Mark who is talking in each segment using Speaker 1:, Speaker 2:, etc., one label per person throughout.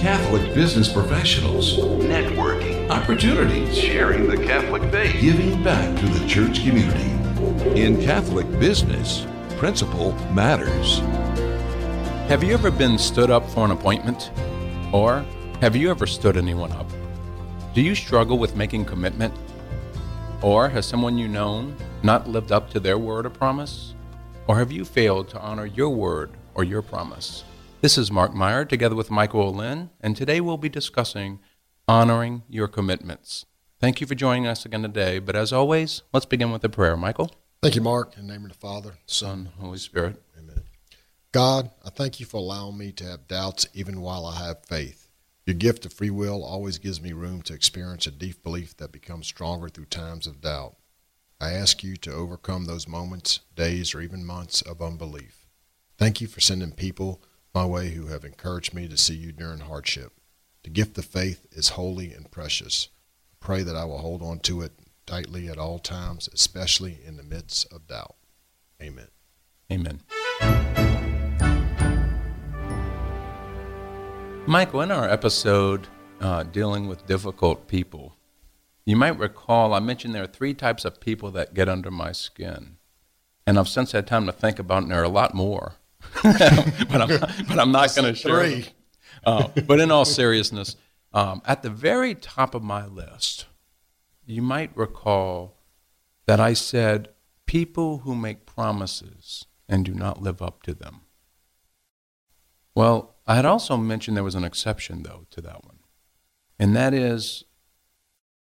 Speaker 1: Catholic business professionals,
Speaker 2: networking,
Speaker 1: opportunities,
Speaker 2: sharing the Catholic faith.
Speaker 1: giving back to the church community. In Catholic business, principle matters.
Speaker 3: Have you ever been stood up for an appointment? Or have you ever stood anyone up? Do you struggle with making commitment? Or has someone you know not lived up to their word or promise? Or have you failed to honor your word or your promise? This is Mark Meyer together with Michael Olin, and today we'll be discussing honoring your commitments. Thank you for joining us again today, but as always, let's begin with a prayer. Michael,
Speaker 4: Thank you, Mark. In the name of the Father, Son,
Speaker 3: Holy Spirit.
Speaker 4: Amen. God, I thank you for allowing me to have doubts even while I have faith. Your gift of free will always gives me room to experience a deep belief that becomes stronger through times of doubt. I ask you to overcome those moments, days, or even months of unbelief. Thank you for sending people my way who have encouraged me to see you during hardship. The gift of faith is holy and precious. Pray that I will hold on to it tightly at all times, especially in the midst of doubt. Amen.
Speaker 3: Amen. Michael, in our episode uh, dealing with difficult people, you might recall I mentioned there are three types of people that get under my skin. And I've since had time to think about and there are a lot more. but, I'm, but I'm not going to share. Uh, but in all seriousness, um, at the very top of my list, you might recall that I said people who make promises and do not live up to them. Well, I had also mentioned there was an exception, though, to that one. And that is,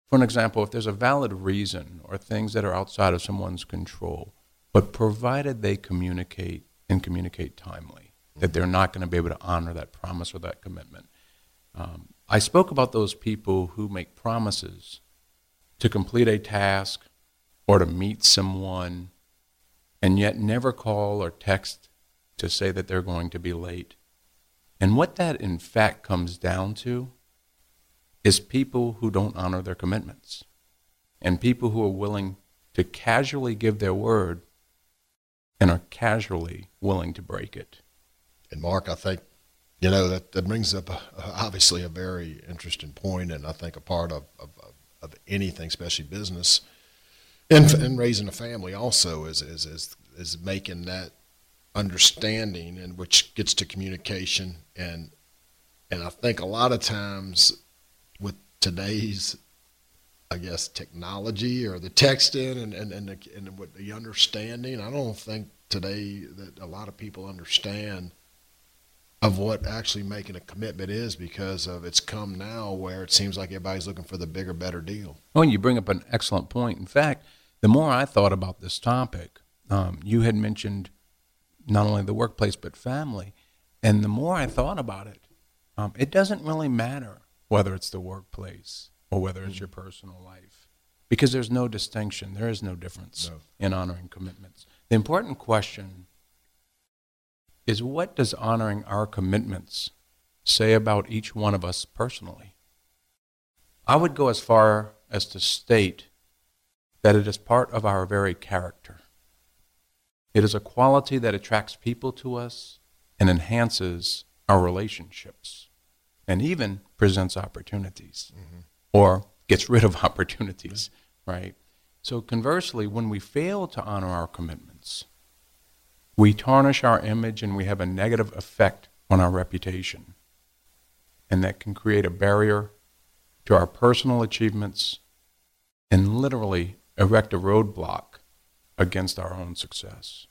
Speaker 3: for an example, if there's a valid reason or things that are outside of someone's control, but provided they communicate and communicate timely, that they're not going to be able to honor that promise or that commitment. Um, I spoke about those people who make promises to complete a task or to meet someone and yet never call or text to say that they're going to be late. And what that in fact comes down to is people who don't honor their commitments and people who are willing to casually give their word and are casually willing to break it.
Speaker 4: And Mark, I think, you know, that, that brings up obviously a very interesting point, and I think a part of, of, of anything, especially business, and, and raising a family also is, is, is, is making that understanding, and which gets to communication. And, and I think a lot of times with today's I guess technology or the texting and and and, the, and what the understanding. I don't think today that a lot of people understand of what actually making a commitment is because of it's come now where it seems like everybody's looking for the bigger, better deal.
Speaker 3: Oh, and you bring up an excellent point. In fact, the more I thought about this topic, um, you had mentioned not only the workplace but family, and the more I thought about it, um, it doesn't really matter whether it's the workplace or whether it's mm. your personal life, because there's no distinction. There is no difference
Speaker 4: No.
Speaker 3: in honoring commitments. The important question is what does honoring our commitments say about each one of us personally? I would go as far as to state that it is part of our very character. It is a quality that attracts people to us and enhances our relationships and even presents opportunities mm-hmm. Or gets rid of opportunities, right? So, conversely, when we fail to honor our commitments, we tarnish our image and we have a negative effect on our reputation. And that can create a barrier to our personal achievements and literally erect a roadblock against our own success.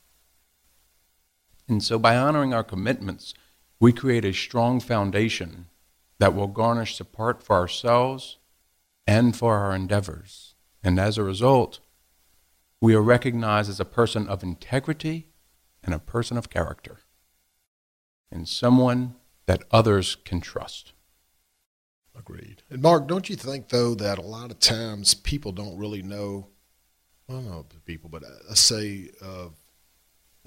Speaker 3: And so, by honoring our commitments, we create a strong foundation that will garnish support for ourselves and for our endeavors. And as a result, we are recognized as a person of integrity and a person of character, and someone that others can trust.
Speaker 4: Agreed. And Mark, don't you think though that a lot of times people don't really know, well, not people, but I say uh,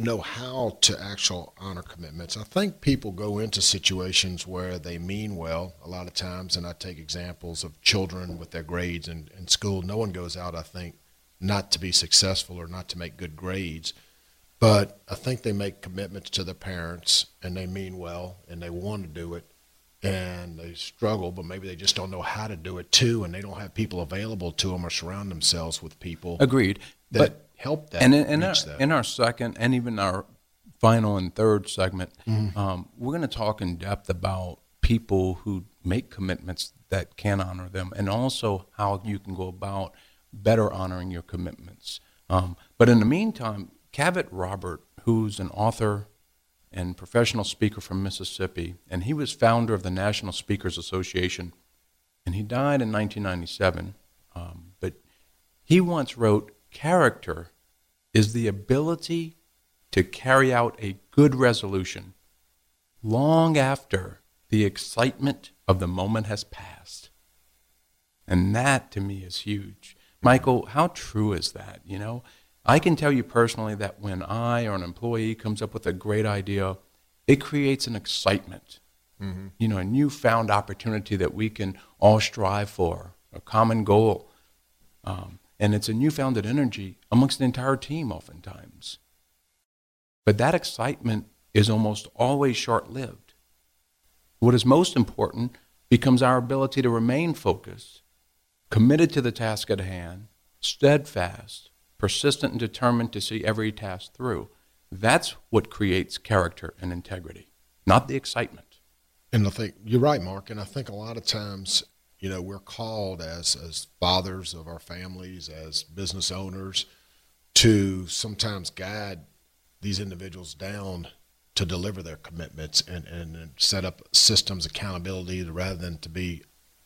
Speaker 4: know how to actual honor commitments. I think people go into situations where they mean well a lot of times, and I take examples of children with their grades in, in school. No one goes out, I think, not to be successful or not to make good grades. But I think they make commitments to their parents and they mean well and they want to do it. and they struggle, but maybe they just don't know how to do it too, and they don't have people available to them or surround themselves with people
Speaker 3: Agreed.
Speaker 4: that
Speaker 3: but
Speaker 4: help that.
Speaker 3: and in, in, our,
Speaker 4: that.
Speaker 3: in our second and even our final and third segment,
Speaker 4: Mm-hmm.
Speaker 3: um, we're going to talk in depth about people who make commitments that can honor them, and also how you can go about better honoring your commitments. Um, but in the meantime, Cavett Robert, who's an author and professional speaker from Mississippi, and he was founder of the National Speakers Association, and he died in 1997. Um, but he once wrote, Character is the ability to carry out a good resolution long after the excitement of the moment has passed. And that to me is huge. Michael, how true is that? You know, I can tell you personally that when I or an employee comes up with a great idea, it creates an excitement, you know, a newfound opportunity that we can all strive for, a common goal. Um, and it's a newfounded energy amongst the entire team, oftentimes. But that excitement is almost always short lived. What is most important becomes our ability to remain focused, committed to the task at hand, steadfast, persistent, and determined to see every task through. That's what creates character and integrity, not the excitement.
Speaker 4: And I think you're right, Mark. And I think a lot of times, you know, we're called as as fathers of our families, as business owners, to sometimes guide these individuals down to deliver their commitments and, and, and set up systems accountability rather than to be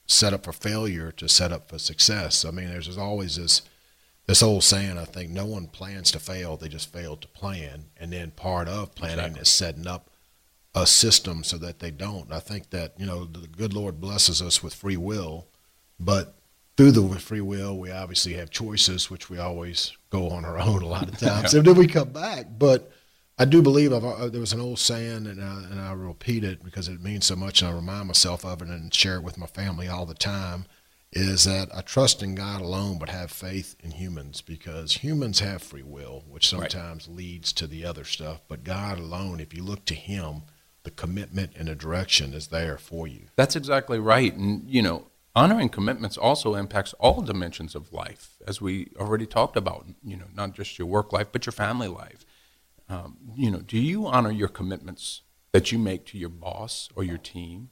Speaker 4: set up for failure to set up for success. I mean, there's, there's always this this old saying. I think no one plans to fail; they just fail to plan. And then part of planning
Speaker 3: Exactly.
Speaker 4: is setting up a system so that they don't. I think that you know the good Lord blesses us with free will, but through the free will, we obviously have choices, which we always go on our own a lot of times, and then we come back. But I do believe I've, uh, there was an old saying, and I, and I repeat it because it means so much, and I remind myself of it and share it with my family all the time. Is that I trust in God alone, but have faith in humans because humans have free will, which
Speaker 3: Right.
Speaker 4: sometimes leads to the other stuff. But God alone, if you look to Him, the commitment and the direction is there for you.
Speaker 3: That's exactly right. And, you know, honoring commitments also impacts all dimensions of life, as we already talked about, you know, not just your work life, but your family life. Um, you know, do you honor your commitments that you make to your boss or your team?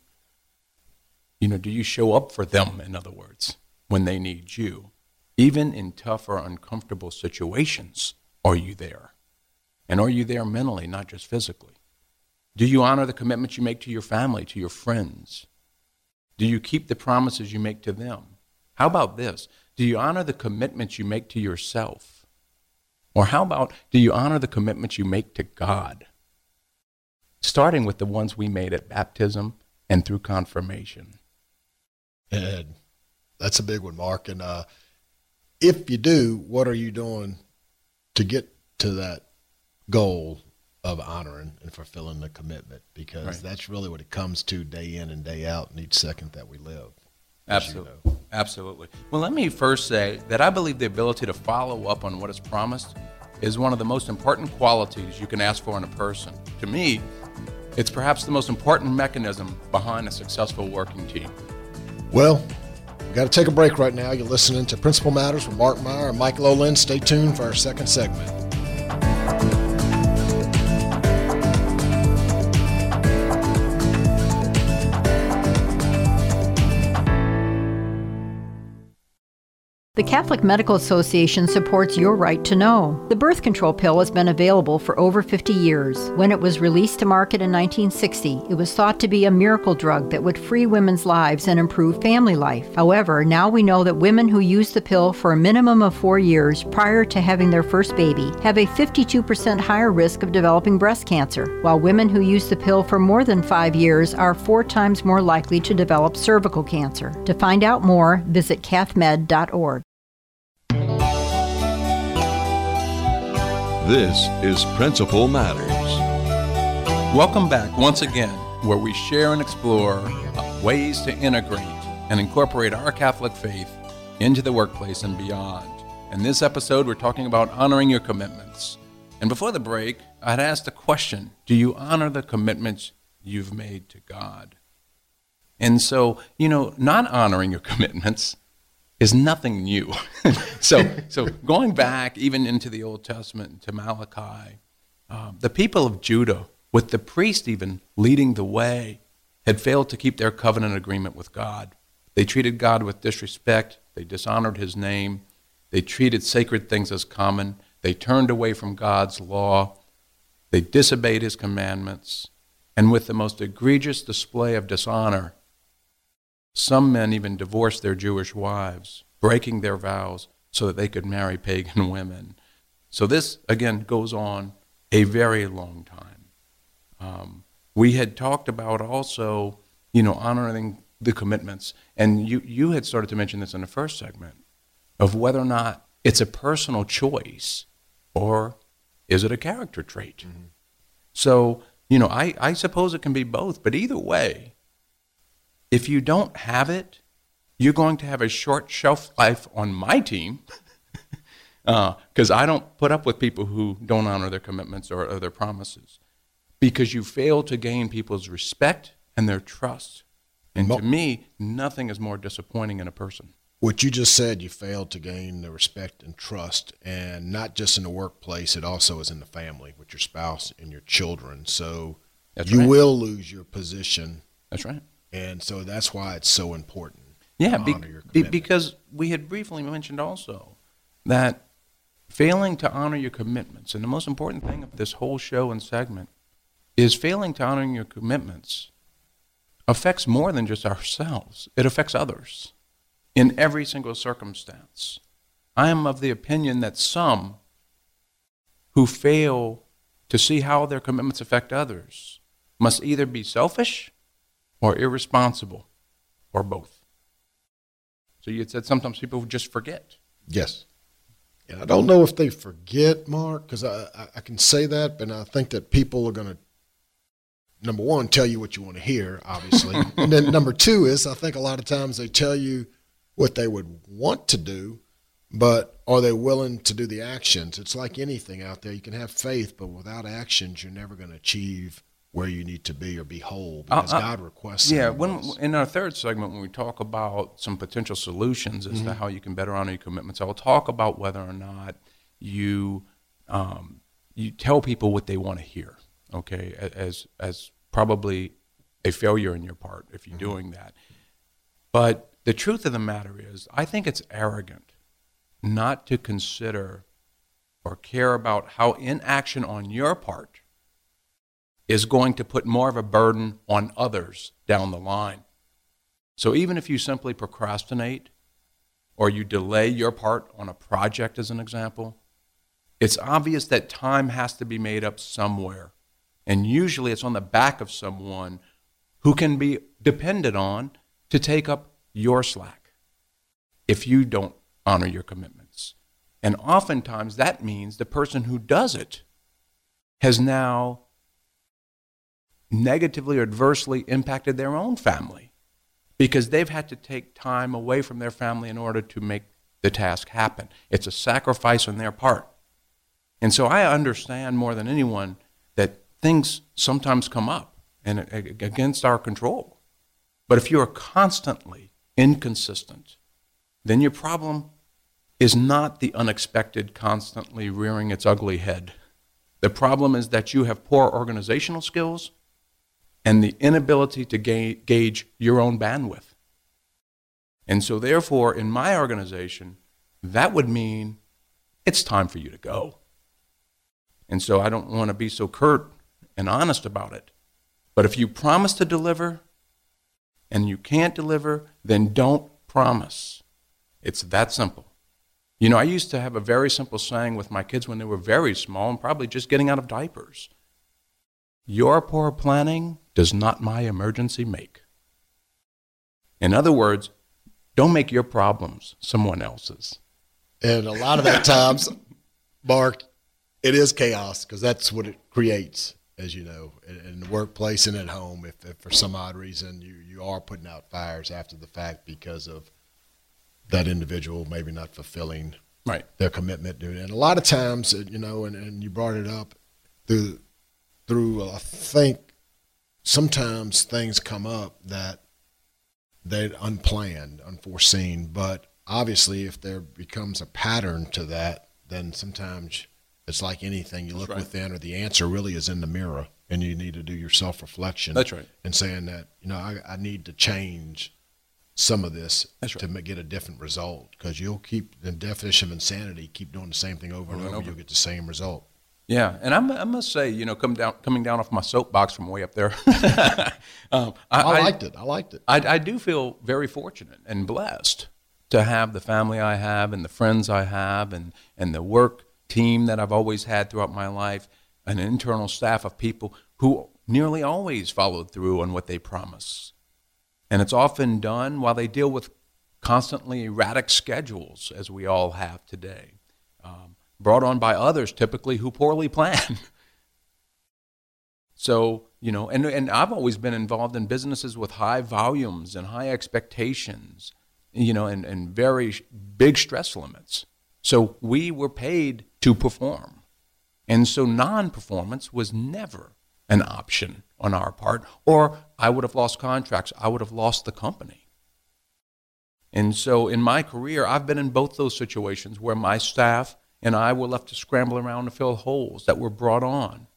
Speaker 3: You know, do you show up for them, in other words, when they need you? Even in tough or uncomfortable situations, are you there? And are you there mentally, not just physically? Do you honor the commitments you make to your family, to your friends? Do you keep the promises you make to them? How about this? Do you honor the commitments you make to yourself? Or how about do you honor the commitments you make to God? Starting with the ones we made at baptism and through confirmation.
Speaker 4: And that's a big one, Mark. And uh, if you do, what are you doing to get to that goal of honoring and fulfilling the commitment? Because
Speaker 3: Right.
Speaker 4: that's really what it comes to day in and day out in each second that we live. as you
Speaker 3: Absolutely.
Speaker 4: know.
Speaker 3: Absolutely. Well, let me first say that I believe the ability to follow up on what is promised is one of the most important qualities you can ask for in a person. To me, it's perhaps the most important mechanism behind a successful working team.
Speaker 4: Well, we've got to take a break right now. You're listening to Principle Matters with Mark Meyer and Mike Lowland. Stay tuned for our second segment.
Speaker 5: The Catholic Medical Association supports your right to know. The birth control pill has been available for over 50 years. When it was released to market in 1960, it was thought to be a miracle drug that would free women's lives and improve family life. However, now we know that women who use the pill for a minimum of four years prior to having their first baby have a 52% higher risk of developing breast cancer, while women who use the pill for more than five years are four times more likely to develop cervical cancer. To find out more, visit cathmed.org.
Speaker 1: This is Principle Matters.
Speaker 3: Welcome back once again, where we share and explore ways to integrate and incorporate our Catholic faith into the workplace and beyond. In this episode, we're talking about honoring your commitments. And before the break, I'd asked the question Do you honor the commitments you've made to God? And so, you know, not honoring your commitments is nothing new. so, so going back even into the Old Testament to Malachi, um, the people of Judah, with the priest even leading the way, had failed to keep their covenant agreement with God. They treated God with disrespect. They dishonored his name. They treated sacred things as common. They turned away from God's law. They disobeyed his commandments. And with the most egregious display of dishonor, some men even divorced their Jewish wives, breaking their vows so that they could marry pagan women. So this, again, goes on a very long time. Um, we had talked about also, you know, honoring the commitments. And you, you had started to mention this in the first segment of whether or not it's a personal choice or is it a character trait? Mm-hmm. So, you know, I, I suppose it can be both, but either way, if you don't have it, you're going to have a short shelf life on my team because uh, I don't put up with people who don't honor their commitments or, or their promises because you fail to gain people's respect and their trust. And to me, nothing is more disappointing in a person.
Speaker 4: What you just said, you failed to gain the respect and trust, and not just in the workplace, it also is in the family with your spouse and your children. So that's you right. will lose your position.
Speaker 3: That's right.
Speaker 4: And so that's why it's so important.
Speaker 3: Yeah, be, be, because we had briefly mentioned also that failing to honor your commitments, and the most important thing of this whole show and segment is failing to honor your commitments affects more than just ourselves, it affects others in every single circumstance. I am of the opinion that some who fail to see how their commitments affect others must either be selfish or irresponsible, or both. So you said sometimes people just forget.
Speaker 4: Yes. And I don't know if they forget, Mark, because I, I, can say that, but I think that people are going to, number one, tell you what you want to hear, obviously. and then number two is I think a lot of times they tell you what they would want to do, but are they willing to do the actions? It's like anything out there. You can have faith, but without actions, you're never going to achieve where you need to be or be whole because uh, uh, God requests.
Speaker 3: Yeah, when in our third segment, when we talk about some potential solutions as mm-hmm. to how you can better honor your commitments, I'll talk about whether or not you um, you tell people what they want to hear. Okay, as as probably a failure in your part if you're mm-hmm. doing that. But the truth of the matter is, I think it's arrogant not to consider or care about how inaction on your part is going to put more of a burden on others down the line. So even if you simply procrastinate or you delay your part on a project, as an example, it's obvious that time has to be made up somewhere. And usually it's on the back of someone who can be depended on to take up your slack if you don't honor your commitments. And oftentimes that means the person who does it has now negatively or adversely impacted their own family because they've had to take time away from their family in order to make the task happen. It's a sacrifice on their part. And so I understand more than anyone that things sometimes come up and against our control. But if you are constantly inconsistent, then your problem is not the unexpected constantly rearing its ugly head. The problem is that you have poor organizational skills and the inability to ga- gauge your own bandwidth. And so, therefore, in my organization, that would mean it's time for you to go. And so, I don't want to be so curt and honest about it. But if you promise to deliver and you can't deliver, then don't promise. It's that simple. You know, I used to have a very simple saying with my kids when they were very small and probably just getting out of diapers. Your poor planning does not my emergency make. In other words, don't make your problems someone else's.
Speaker 4: And a lot of that times, Mark, it is chaos because that's what it creates, as you know, in, in, the workplace and at home. If, if for some odd reason you, you are putting out fires after the fact because of that individual maybe not fulfilling
Speaker 3: right.
Speaker 4: their commitment. And a lot of times, uh, you know, and, and you brought it up through, through I think sometimes things come up that they're unplanned, unforeseen. But obviously, if there becomes a pattern to that, then sometimes it's like anything you look
Speaker 3: right.
Speaker 4: within, or the answer really is in the mirror, and you need to do your self reflection.
Speaker 3: That's right.
Speaker 4: And saying that you know I, I need to change some of this
Speaker 3: That's
Speaker 4: to get a different result because you'll keep the definition of insanity keep doing the same thing over and
Speaker 3: Over and
Speaker 4: over. you'll get the same result
Speaker 3: Yeah, and I'm, I must say, you know, come down, coming down off my soapbox from way up there, um, I,
Speaker 4: I, liked it i liked it
Speaker 3: I, I do feel very fortunate and blessed to have the family I have and the friends I have and, and the work team that I've always had throughout my life, an internal staff of people who nearly always followed through on what they promise. And it's often done while they deal with constantly erratic schedules, as we all have today, um, brought on by others typically who poorly plan. So, you know, and, and I've always been involved in businesses with high volumes and high expectations, you know, and, and very big stress limits. So we were paid to perform. And so non performance was never an option on our part, or I would have lost contracts, I would have lost the company. And so in my career, I've been in both those situations where my staff and I were left to scramble around to fill holes that were brought on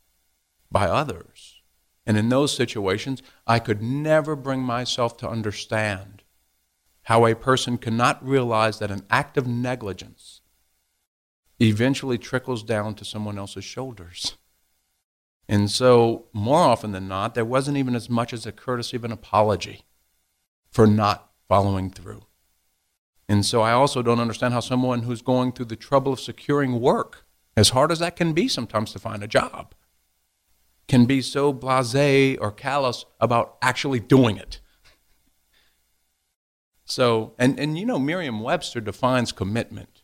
Speaker 3: by others. And in those situations, I could never bring myself to understand how a person cannot realize that an act of negligence eventually trickles down to someone else's shoulders. And so, more often than not, there wasn't even as much as a courtesy of an apology for not following through. And so, I also don't understand how someone who's going through the trouble of securing work, as hard as that can be sometimes to find a job, can be so blase or callous about actually doing it. So, and, and you know, Merriam Webster defines commitment.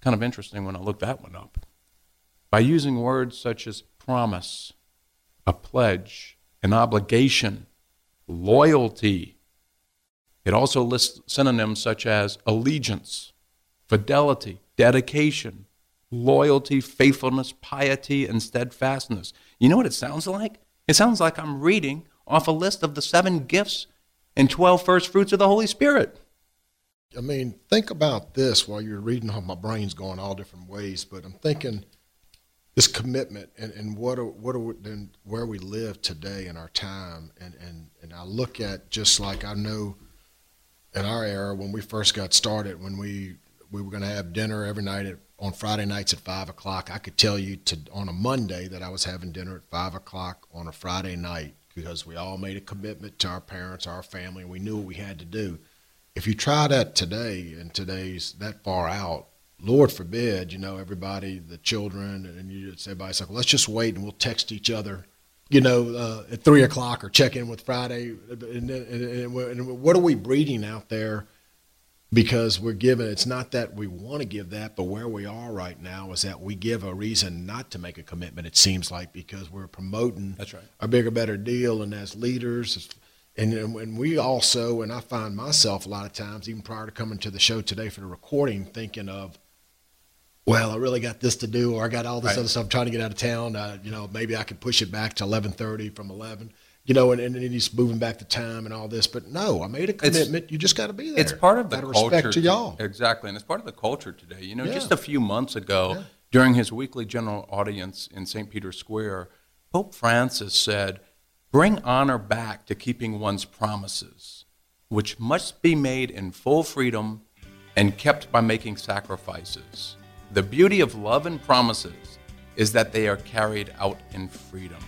Speaker 3: Kind of interesting when I looked that one up. By using words such as promise, a pledge, an obligation, loyalty. It also lists synonyms such as allegiance, fidelity, dedication, loyalty, faithfulness, piety, and steadfastness. You know what it sounds like? It sounds like I'm reading off a list of the seven gifts and 12 first fruits of the Holy Spirit.
Speaker 4: I mean, think about this while you're reading how my brain's going all different ways, but I'm thinking this commitment and, and what are, what are we, where we live today in our time and, and, and I look at just like I know in our era when we first got started when we we were going to have dinner every night at, on Friday nights at five o'clock. I could tell you to on a Monday that I was having dinner at five o'clock on a Friday night because we all made a commitment to our parents, our family, we knew what we had to do. If you try that today and today's that far out, Lord forbid, you know, everybody, the children, and you just everybody's like, let's just wait and we'll text each other, you know, uh, at three o'clock or check in with Friday. And, and, and, and what are we breeding out there? Because we're given, it's not that we want to give that, but where we are right now is that we give a reason not to make a commitment, it seems like, because we're promoting
Speaker 3: That's right.
Speaker 4: a bigger, better deal. And as leaders, and, and we also, and I find myself a lot of times, even prior to coming to the show today for the recording, thinking of, well, I really got this to do, or I got all this
Speaker 3: Right.
Speaker 4: other stuff. I'm trying to get out of town. Uh, you know, maybe I could push it back to 11:30 from 11. You know, and, and then he's moving back the time and all this. But no, I made a
Speaker 3: It's-
Speaker 4: commitment. you just got to be there.
Speaker 3: It's part of the
Speaker 4: Out of
Speaker 3: culture.
Speaker 4: respect to y'all.
Speaker 3: Exactly, and it's part of the culture today. You know,
Speaker 4: Yeah.
Speaker 3: just a few months ago,
Speaker 4: Yeah.
Speaker 3: during his weekly general audience in St. Peter's Square, Pope Francis said, Bring honor back to keeping one's promises, which must be made in full freedom and kept by making sacrifices. The beauty of love and promises is that they are carried out in freedom.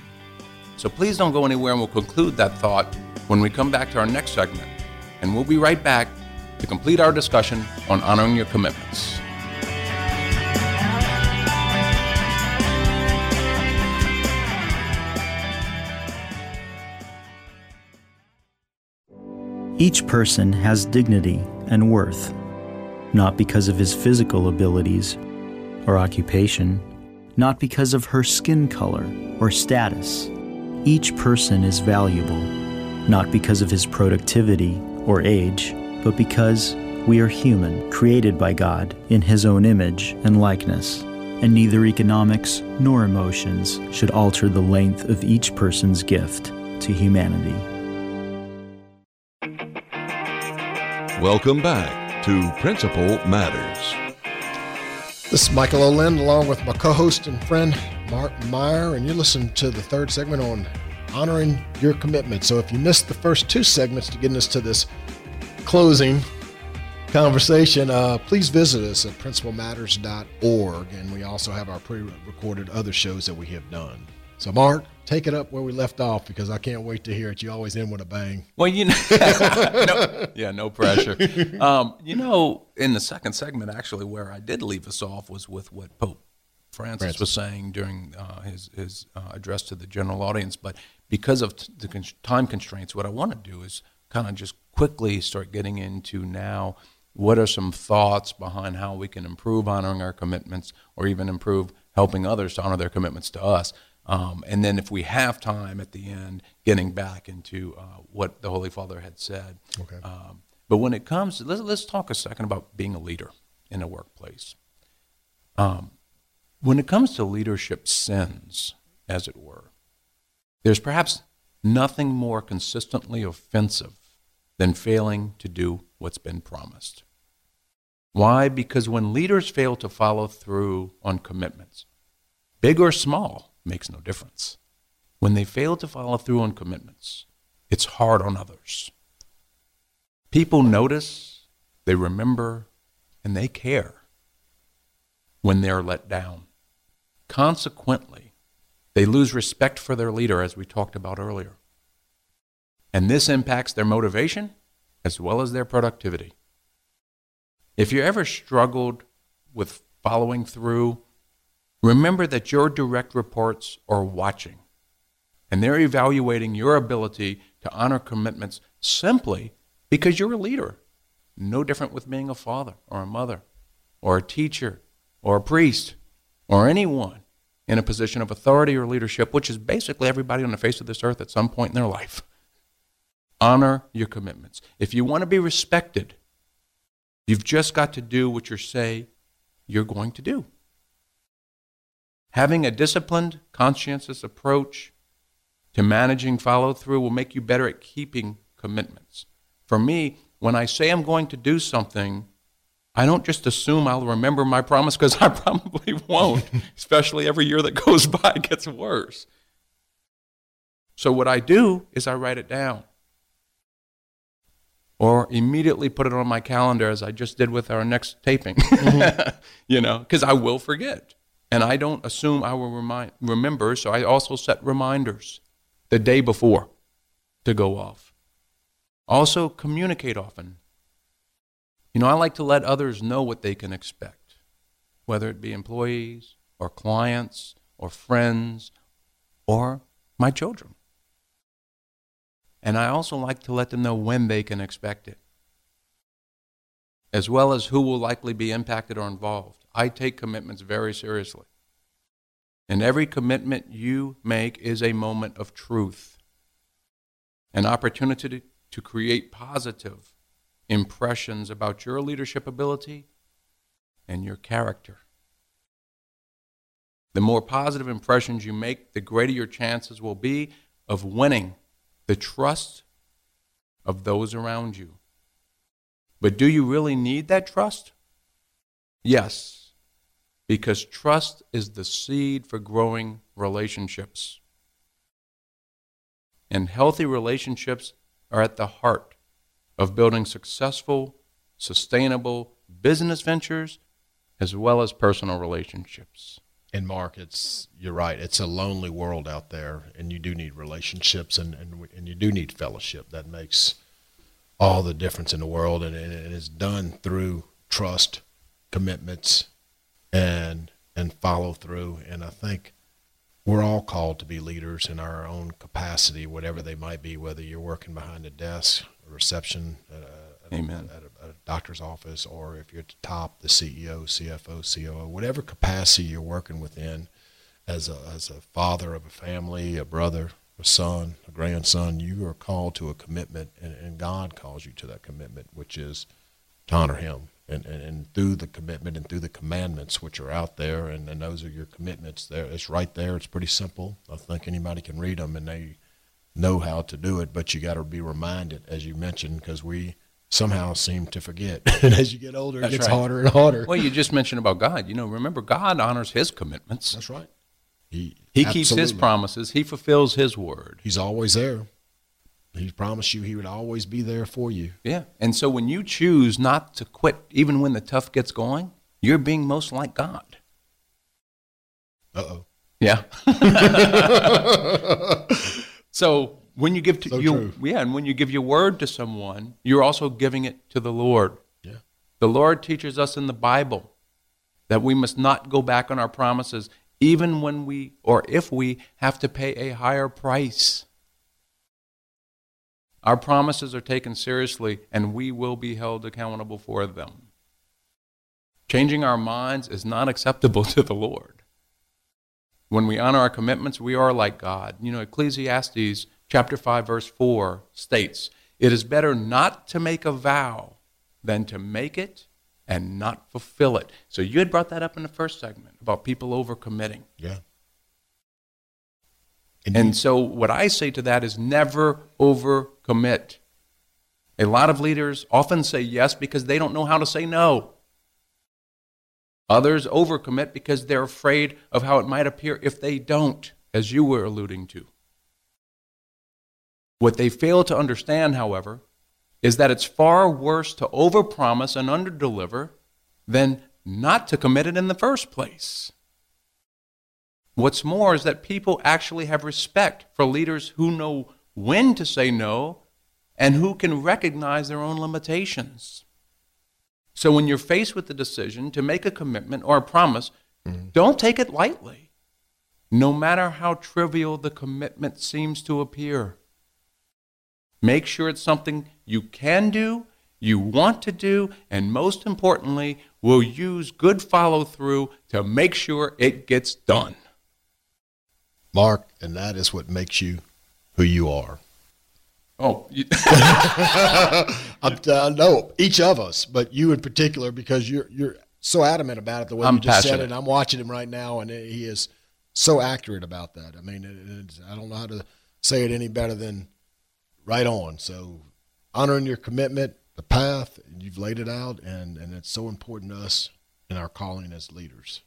Speaker 3: So please don't go anywhere, and we'll conclude that thought when we come back to our next segment. And we'll be right back to complete our discussion on honoring your commitments.
Speaker 6: Each person has dignity and worth, not because of his physical abilities or occupation, not because of her skin color or status. Each person is valuable, not because of his productivity or age, but because we are human, created by God in his own image and likeness. And neither economics nor emotions should alter the length of each person's gift to humanity.
Speaker 1: Welcome back to Principle Matters.
Speaker 4: This is Michael O'Lind along with my co host and friend Mark Meyer, and you're listening to the third segment on honoring your commitment. So if you missed the first two segments to get us to this closing conversation, uh, please visit us at principlematters.org. And we also have our pre recorded other shows that we have done. So, Mark, take it up where we left off because I can't wait to hear it. You always end with a bang.
Speaker 3: Well, you know, no, yeah, no pressure. Um, you know, in the second segment, actually, where I did leave us off was with what Pope Francis,
Speaker 4: Francis.
Speaker 3: was saying during uh, his his uh, address to the general audience. But because of t- the con- time constraints, what I want to do is kind of just quickly start getting into now. What are some thoughts behind how we can improve honoring our commitments, or even improve helping others to honor their commitments to us? Um, and then, if we have time at the end, getting back into uh, what the Holy Father had said.
Speaker 4: Okay.
Speaker 3: Um, but when it comes, let's, let's talk a second about being a leader in a workplace. Um, when it comes to leadership sins, as it were, there's perhaps nothing more consistently offensive than failing to do what's been promised. Why? Because when leaders fail to follow through on commitments, big or small, makes no difference. When they fail to follow through on commitments, it's hard on others. People notice, they remember, and they care when they're let down. Consequently, they lose respect for their leader, as we talked about earlier. And this impacts their motivation as well as their productivity. If you ever struggled with following through, remember that your direct reports are watching, and they're evaluating your ability to honor commitments simply because you're a leader. No different with being a father or a mother or a teacher or a priest or anyone in a position of authority or leadership, which is basically everybody on the face of this earth at some point in their life. Honor your commitments. If you want to be respected, you've just got to do what you say you're going to do. Having a disciplined, conscientious approach to managing follow through will make you better at keeping commitments. For me, when I say I'm going to do something, I don't just assume I'll remember my promise because I probably won't, especially every year that goes by gets worse. So what I do is I write it down or immediately put it on my calendar as I just did with our next taping. you know, because I will forget. And I don't assume I will remind, remember, so I also set reminders the day before to go off. Also, communicate often. You know, I like to let others know what they can expect, whether it be employees or clients or friends or my children. And I also like to let them know when they can expect it, as well as who will likely be impacted or involved. I take commitments very seriously. And every commitment you make is a moment of truth, an opportunity to create positive impressions about your leadership ability and your character. The more positive impressions you make, the greater your chances will be of winning the trust of those around you. But do you really need that trust? Yes, because trust is the seed for growing relationships. And healthy relationships are at the heart of building successful, sustainable business ventures as well as personal relationships.
Speaker 4: And Mark, it's you're right. It's a lonely world out there, and you do need relationships, and and, and you do need fellowship. That makes all the difference in the world, and, and it is done through trust, commitments, and and follow through. And I think we're all called to be leaders in our own capacity, whatever they might be. Whether you're working behind a desk, a reception, uh,
Speaker 3: Amen.
Speaker 4: at a, at a doctor's office, or if you're at the top, the CEO, CFO, COO, whatever capacity you're working within, as a as a father of a family, a brother, a son, a grandson, you are called to a commitment, and, and God calls you to that commitment, which is to honor Him. And, and, and through the commitment and through the commandments which are out there, and, and those are your commitments. There, it's right there. It's pretty simple. I think anybody can read them, and they know how to do it. But you got to be reminded, as you mentioned, because we somehow seem to forget. and as you get older,
Speaker 3: That's
Speaker 4: it gets
Speaker 3: right.
Speaker 4: harder and harder.
Speaker 3: Well, you just mentioned about God. You know, remember, God honors his commitments.
Speaker 4: That's right. He,
Speaker 3: He keeps his promises, he fulfills his word.
Speaker 4: He's always there. He promised you he would always be there for you.
Speaker 3: Yeah. And so when you choose not to quit, even when the tough gets going, you're being most like God.
Speaker 4: Uh oh.
Speaker 3: Yeah. so when you give to
Speaker 4: So
Speaker 3: you,
Speaker 4: true.
Speaker 3: yeah, and when you give your word to someone, you're also giving it to the Lord.
Speaker 4: Yeah.
Speaker 3: The Lord teaches us in the Bible that we must not go back on our promises, even when we or if we have to pay a higher price. Our promises are taken seriously, and we will be held accountable for them. Changing our minds is not acceptable to the Lord. When we honor our commitments, we are like God. You know, Ecclesiastes chapter 5 verse 4 states, "It is better not to make a vow than to make it and not fulfill it." So you had brought that up in the first segment about people overcommitting.
Speaker 4: Yeah.
Speaker 3: And so what I say to that is never overcommit. A lot of leaders often say yes because they don't know how to say no. Others overcommit because they're afraid of how it might appear if they don't, as you were alluding to. What they fail to understand, however, is that it's far worse to overpromise and underdeliver than not to commit it in the first place. What's more is that people actually have respect for leaders who know when to say no and who can recognize their own limitations. So when you're faced with the decision to make a commitment or a promise, mm-hmm. don't take it lightly, no matter how trivial the commitment seems to appear. Make sure it's something you can do, you want to do, and most importantly, will use good follow through to make sure it gets done.
Speaker 4: Mark, and that is what makes you who you are.
Speaker 3: Oh,
Speaker 4: I know uh, each of us, but you in particular, because you're you're so adamant about it the way
Speaker 3: I'm
Speaker 4: you just said it.
Speaker 3: passionate.
Speaker 4: I'm watching him right now, and he is so accurate about that. I mean, it, it's, I don't know how to say it any better than right on. So, honoring your commitment, the path, you've laid it out, and and it's so important to us in our calling as leaders.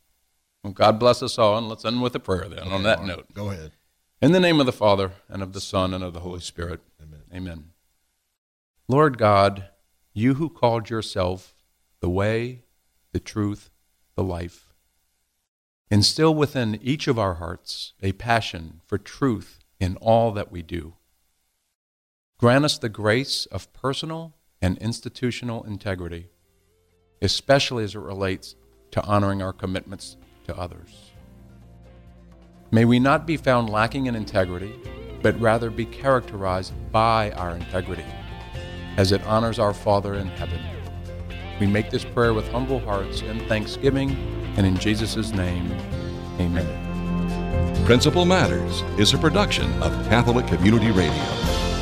Speaker 3: Well, God bless us all, and let's end with a prayer then. on that note,
Speaker 4: go ahead.
Speaker 3: in the name of the Father and of the Son and of the Holy Spirit,
Speaker 4: Amen.
Speaker 3: Amen. Lord God, you who called yourself the way, the truth, the life, instill within each of our hearts a passion for truth in all that we do. Grant us the grace of personal and institutional integrity, especially as it relates to honoring our commitments to others. May we not be found lacking in integrity, but rather be characterized by our integrity, as it honors our Father in heaven. We make this prayer with humble hearts and thanksgiving, and in Jesus' name, amen.
Speaker 1: Principle Matters is a production of Catholic Community Radio.